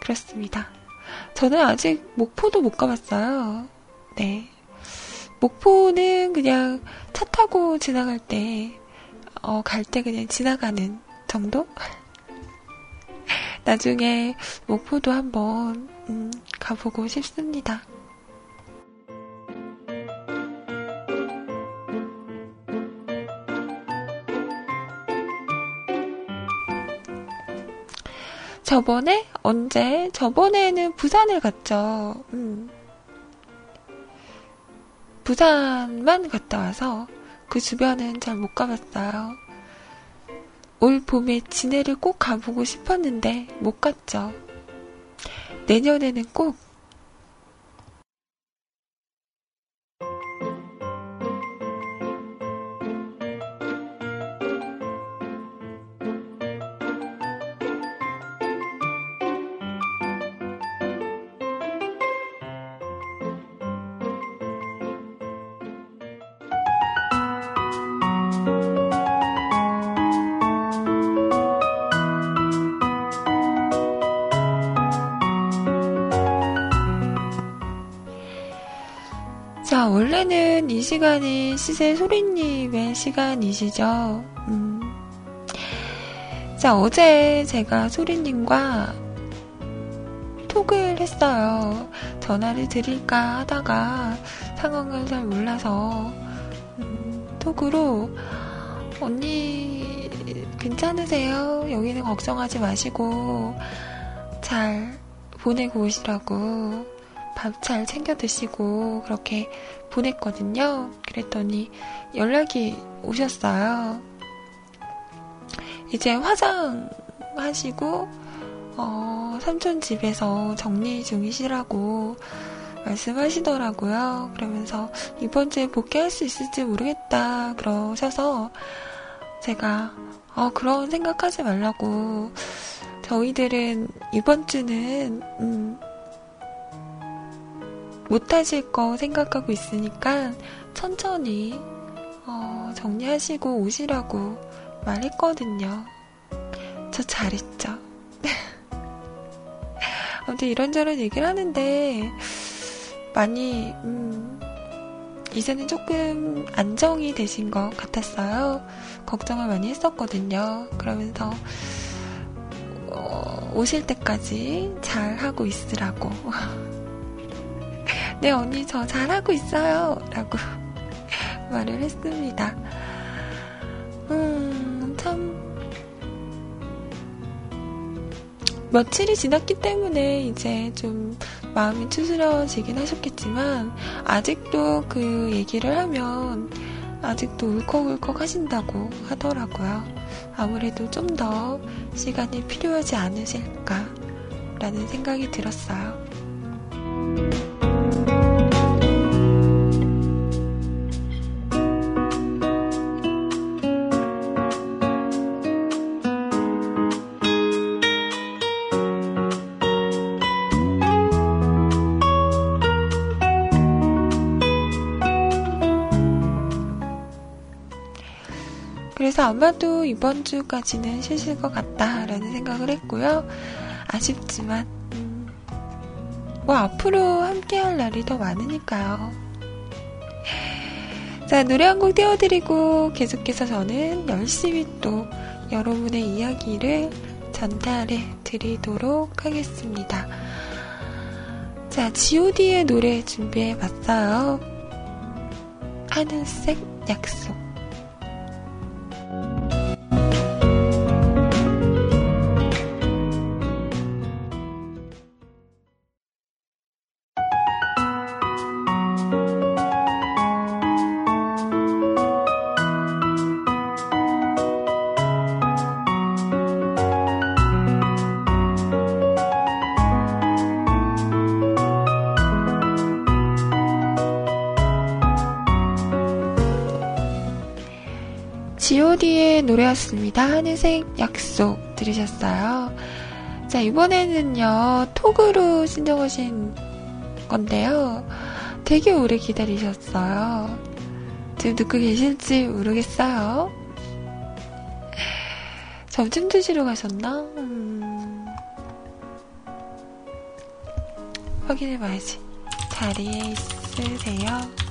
그렇습니다. 저는 아직 목포도 못 가봤어요. 네. 목포는 그냥 차 타고 지나갈 때 어, 갈 때 그냥 지나가는 정도? 나중에 목포도 한번 음, 가보고 싶습니다. 저번에 언제? 저번에는 부산을 갔죠. 음. 부산만 갔다 와서 그 주변은 잘 못 가봤어요. 올 봄에 진해를 꼭 가보고 싶었는데 못 갔죠. 내년에는 꼭 원래는 이 시간이 시세 소리님의 시간이시죠. 음. 자, 어제 제가 소리님과 톡을 했어요. 전화를 드릴까 하다가 상황을 잘 몰라서 음, 톡으로 언니 괜찮으세요? 여기는 걱정하지 마시고 잘 보내고 오시라고 밥 잘 챙겨 드시고 그렇게 보냈거든요. 그랬더니 연락이 오셨어요. 이제 화장하시고, 어, 삼촌 집에서 정리 중이시라고 말씀하시더라고요. 그러면서 이번 주에 복귀할 수 있을지 모르겠다. 그러셔서 제가, 어, 그런 생각하지 말라고. 저희들은 이번 주는, 음, 못하실 거 생각하고 있으니까 천천히, 어, 정리하시고 오시라고 말했거든요. 저 잘했죠. 아무튼 이런저런 얘기를 하는데, 많이, 음, 이제는 조금 안정이 되신 것 같았어요. 걱정을 많이 했었거든요. 그러면서, 어, 오실 때까지 잘 하고 있으라고. 네, 언니, 저 잘하고 있어요. 라고 말을 했습니다. 음, 참. 며칠이 지났기 때문에 이제 좀 마음이 추스러지긴 하셨겠지만, 아직도 그 얘기를 하면, 아직도 울컥울컥 하신다고 하더라고요. 아무래도 좀 더 시간이 필요하지 않으실까라는 생각이 들었어요. 그래서 아마도 이번 주까지는 쉬실 것 같다라는 생각을 했고요. 아쉽지만, 음, 뭐 앞으로 함께 할 날이 더 많으니까요. 자, 노래 한 곡 띄워드리고 계속해서 저는 열심히 또 여러분의 이야기를 전달해 드리도록 하겠습니다. 자, god의 노래 준비해 봤어요. 하늘색 약속. 노래였습니다. 하늘색 약속 들으셨어요. 자, 이번에는요, 톡으로 신청하신 건데요. 되게 오래 기다리셨어요. 지금 듣고 계실지 모르겠어요. 점심 드시러 가셨나? 음... 확인해봐야지. 자리에 있으세요?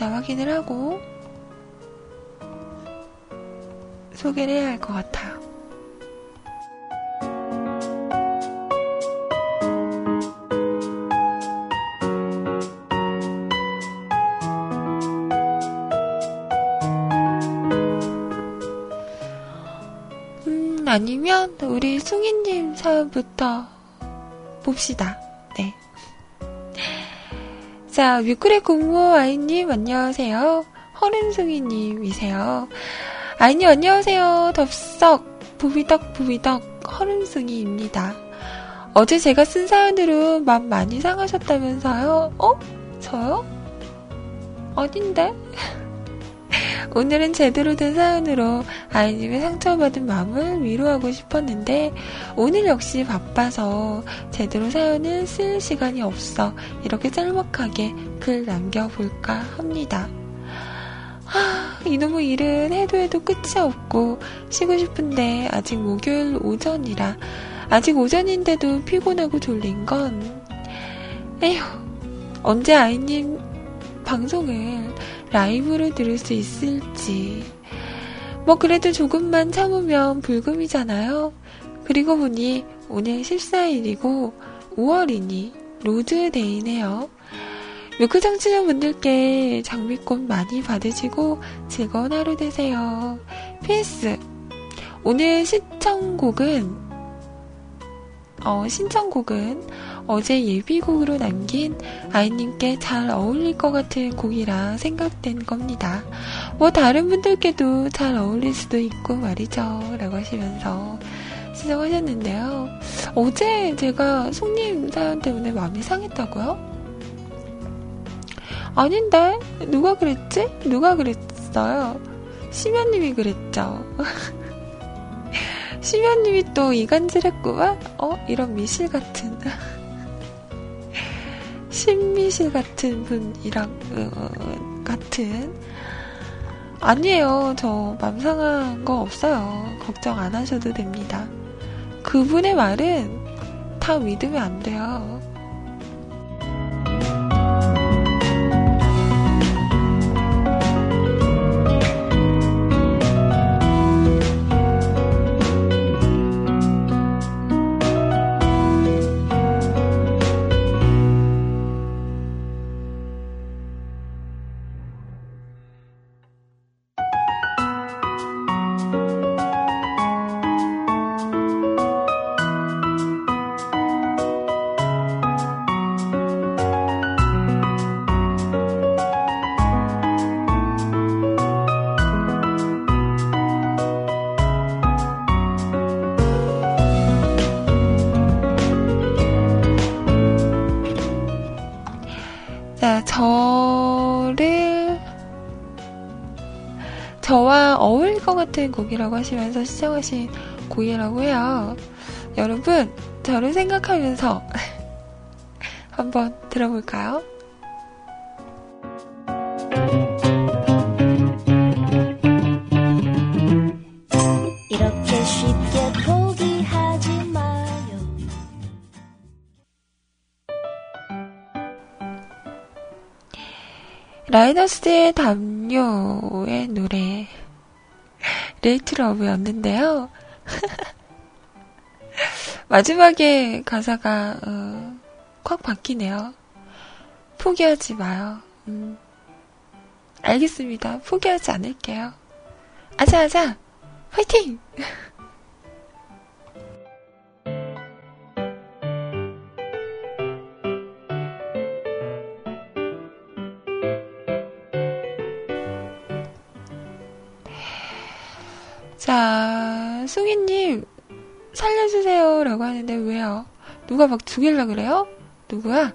자, 확인을 하고 소개를 해야 할 것 같아요. 음, 아니면 우리 숭이님 사연부터 봅시다. 자, 뮤클의 공모 아이님 안녕하세요. 허름숭이님이세요. 아이님 안녕하세요. 덥석 부비덕 부비덕 허름숭이입니다. 어제 제가 쓴 사연으로 맘 많이 상하셨다면서요? 어? 저요? 어딘데? 오늘은 제대로 된 사연으로 아이님의 상처받은 마음을 위로하고 싶었는데 오늘 역시 바빠서 제대로 사연을 쓸 시간이 없어 이렇게 짤막하게 글 남겨볼까 합니다. 하, 이놈의 일은 해도 해도 끝이 없고 쉬고 싶은데 아직 목요일 오전이라 아직 오전인데도 피곤하고 졸린 건 에휴 언제 아이님 방송을 라이브로 들을 수 있을지. 뭐 그래도 조금만 참으면 불금이잖아요. 그리고 보니 오늘 14일이고 5월이니 로드데이네요. 뮤크 청취자분들께 장미꽃 많이 받으시고 즐거운 하루 되세요. PS 오늘 시청곡은 어, 신청곡은 어제 예비곡으로 남긴 아이님께 잘 어울릴 것 같은 곡이라 생각된 겁니다. 뭐 다른 분들께도 잘 어울릴 수도 있고 말이죠. 라고 하시면서 신청하셨는데요. 어제 제가 손님 사연 때문에 마음이 상했다고요? 아닌데? 누가 그랬지? 누가 그랬어요? 심연님이 그랬죠. 심연님이 또 이간질 했구만? 어? 이런 미실 같은. 신미실 같은 분이랑, 어, 같은. 아니에요. 저 맘 상한 거 없어요. 걱정 안 하셔도 됩니다. 그분의 말은 다 믿으면 안 돼요. 같은 곡이라고 하시면서 시청하신 곡이라고 해요. 여러분, 저를 생각하면서 한번 들어볼까요? 이렇게 쉽게 포기하지 마요. 라이너스의 담요의 노래 Late Love였는데요. 마지막에 가사가 어, 콱 바뀌네요. 포기하지 마요. 음. 알겠습니다. 포기하지 않을게요. 아자아자 화이팅! 자, 숭이님, 살려주세요. 라고 하는데, 왜요? 누가 막 죽일라 그래요? 누구야?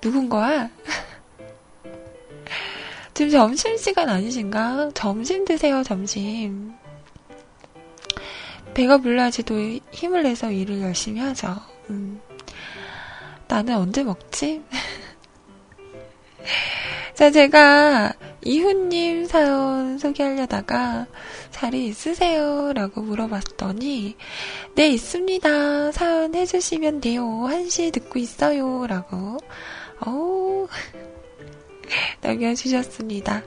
누군 거야? 지금 점심시간 아니신가? 점심 드세요, 점심. 배가 불러야지 또 힘을 내서 일을 열심히 하죠. 음. 나는 언제 먹지? 자, 제가 이훈님 사연 소개하려다가 자리 있으세요? 라고 물어봤더니, 네, 있습니다. 사연 해주시면 돼요. 1시 듣고 있어요. 라고, 어우, 남겨주셨습니다.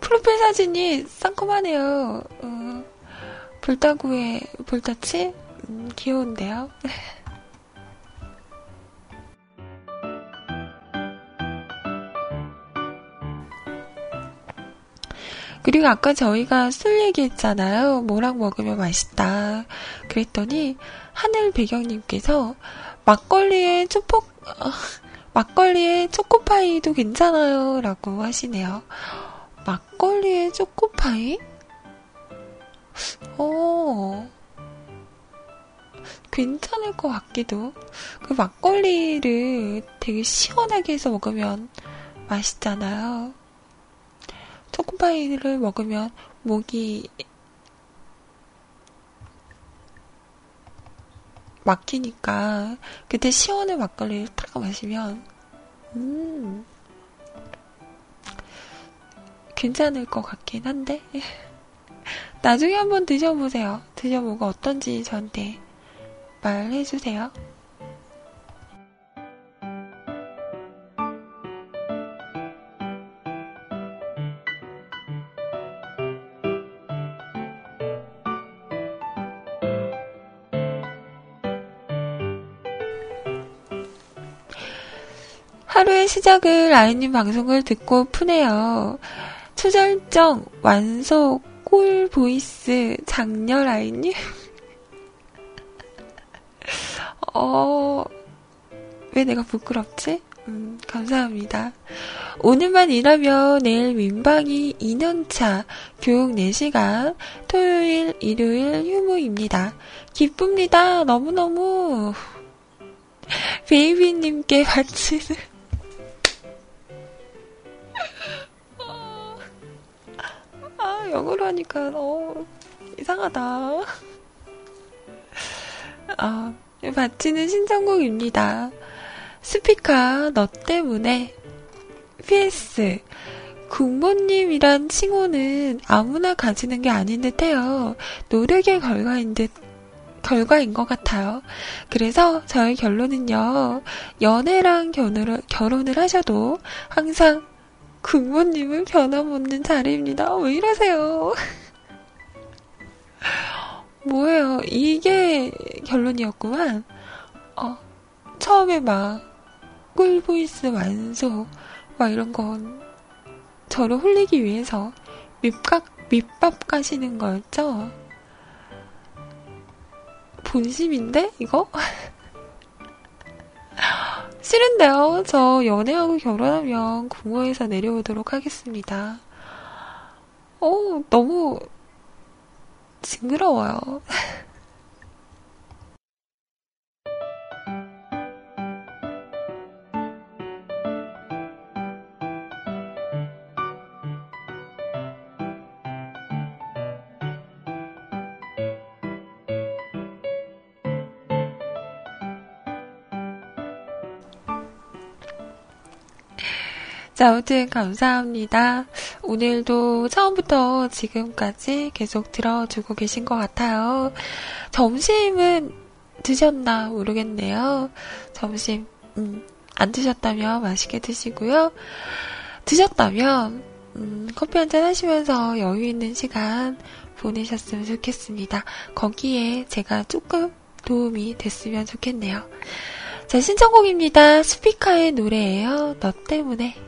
프로필 사진이 상큼하네요. 어, 볼따구의 볼따치? 음, 귀여운데요? 그리고 아까 저희가 술 얘기했잖아요. 뭐랑 먹으면 맛있다. 그랬더니 하늘 배경님께서 막걸리에 초포 어, 막걸리에 초코파이도 괜찮아요. 라고 하시네요. 막걸리에 초코파이? 어, 괜찮을 것 같기도. 그 막걸리를 되게 시원하게 해서 먹으면 맛있잖아요. 초코파이를 먹으면 목이 막히니까 그때 시원한 막걸리를 딱 마시면 음 괜찮을 것 같긴 한데 나중에 한번 드셔보세요. 드셔보고 어떤지 저한테 말해주세요. 하루의 시작을 아이님 방송을 듣고 푸네요. 초절정, 완소, 꿀 voice, 작렬 아이님? 어, 왜 내가 부끄럽지? 음, 감사합니다. 오늘만 일하면 내일 민방위 2년차 교육 4시간 토요일, 일요일 휴무입니다. 기쁩니다. 너무너무. 베이비님께 바치는 영어로 하니까, 어, 이상하다. 아, 바치는 신청곡입니다. 스피카, 너 때문에. PS, 국모님이란 칭호는 아무나 가지는 게 아닌 듯해요. 노력의 결과인 듯 결과인 것 같아요. 그래서 저의 결론은요, 연애랑 결혼을, 결혼을 하셔도 항상 국모님은 변함없는 자리입니다. 왜 이러세요? 뭐예요? 이게 결론이었구만. 어, 처음에 막, 꿀보이스 완소, 막 이런 건 저를 홀리기 위해서 밑밥, 밑밥 가시는 거였죠? 본심인데, 이거? 싫은데요. 저 연애하고 결혼하면 공모에서 내려오도록 하겠습니다. 어, 너무 징그러워요. 자, 아무튼 감사합니다. 오늘도 처음부터 지금까지 계속 들어주고 계신 것 같아요. 점심은 드셨나 모르겠네요. 점심, 음, 안 드셨다면 맛있게 드시고요. 드셨다면, 음, 커피 한잔 하시면서 여유 있는 시간 보내셨으면 좋겠습니다. 거기에 제가 조금 도움이 됐으면 좋겠네요. 자, 신청곡입니다. 스피카의 노래예요. 너 때문에.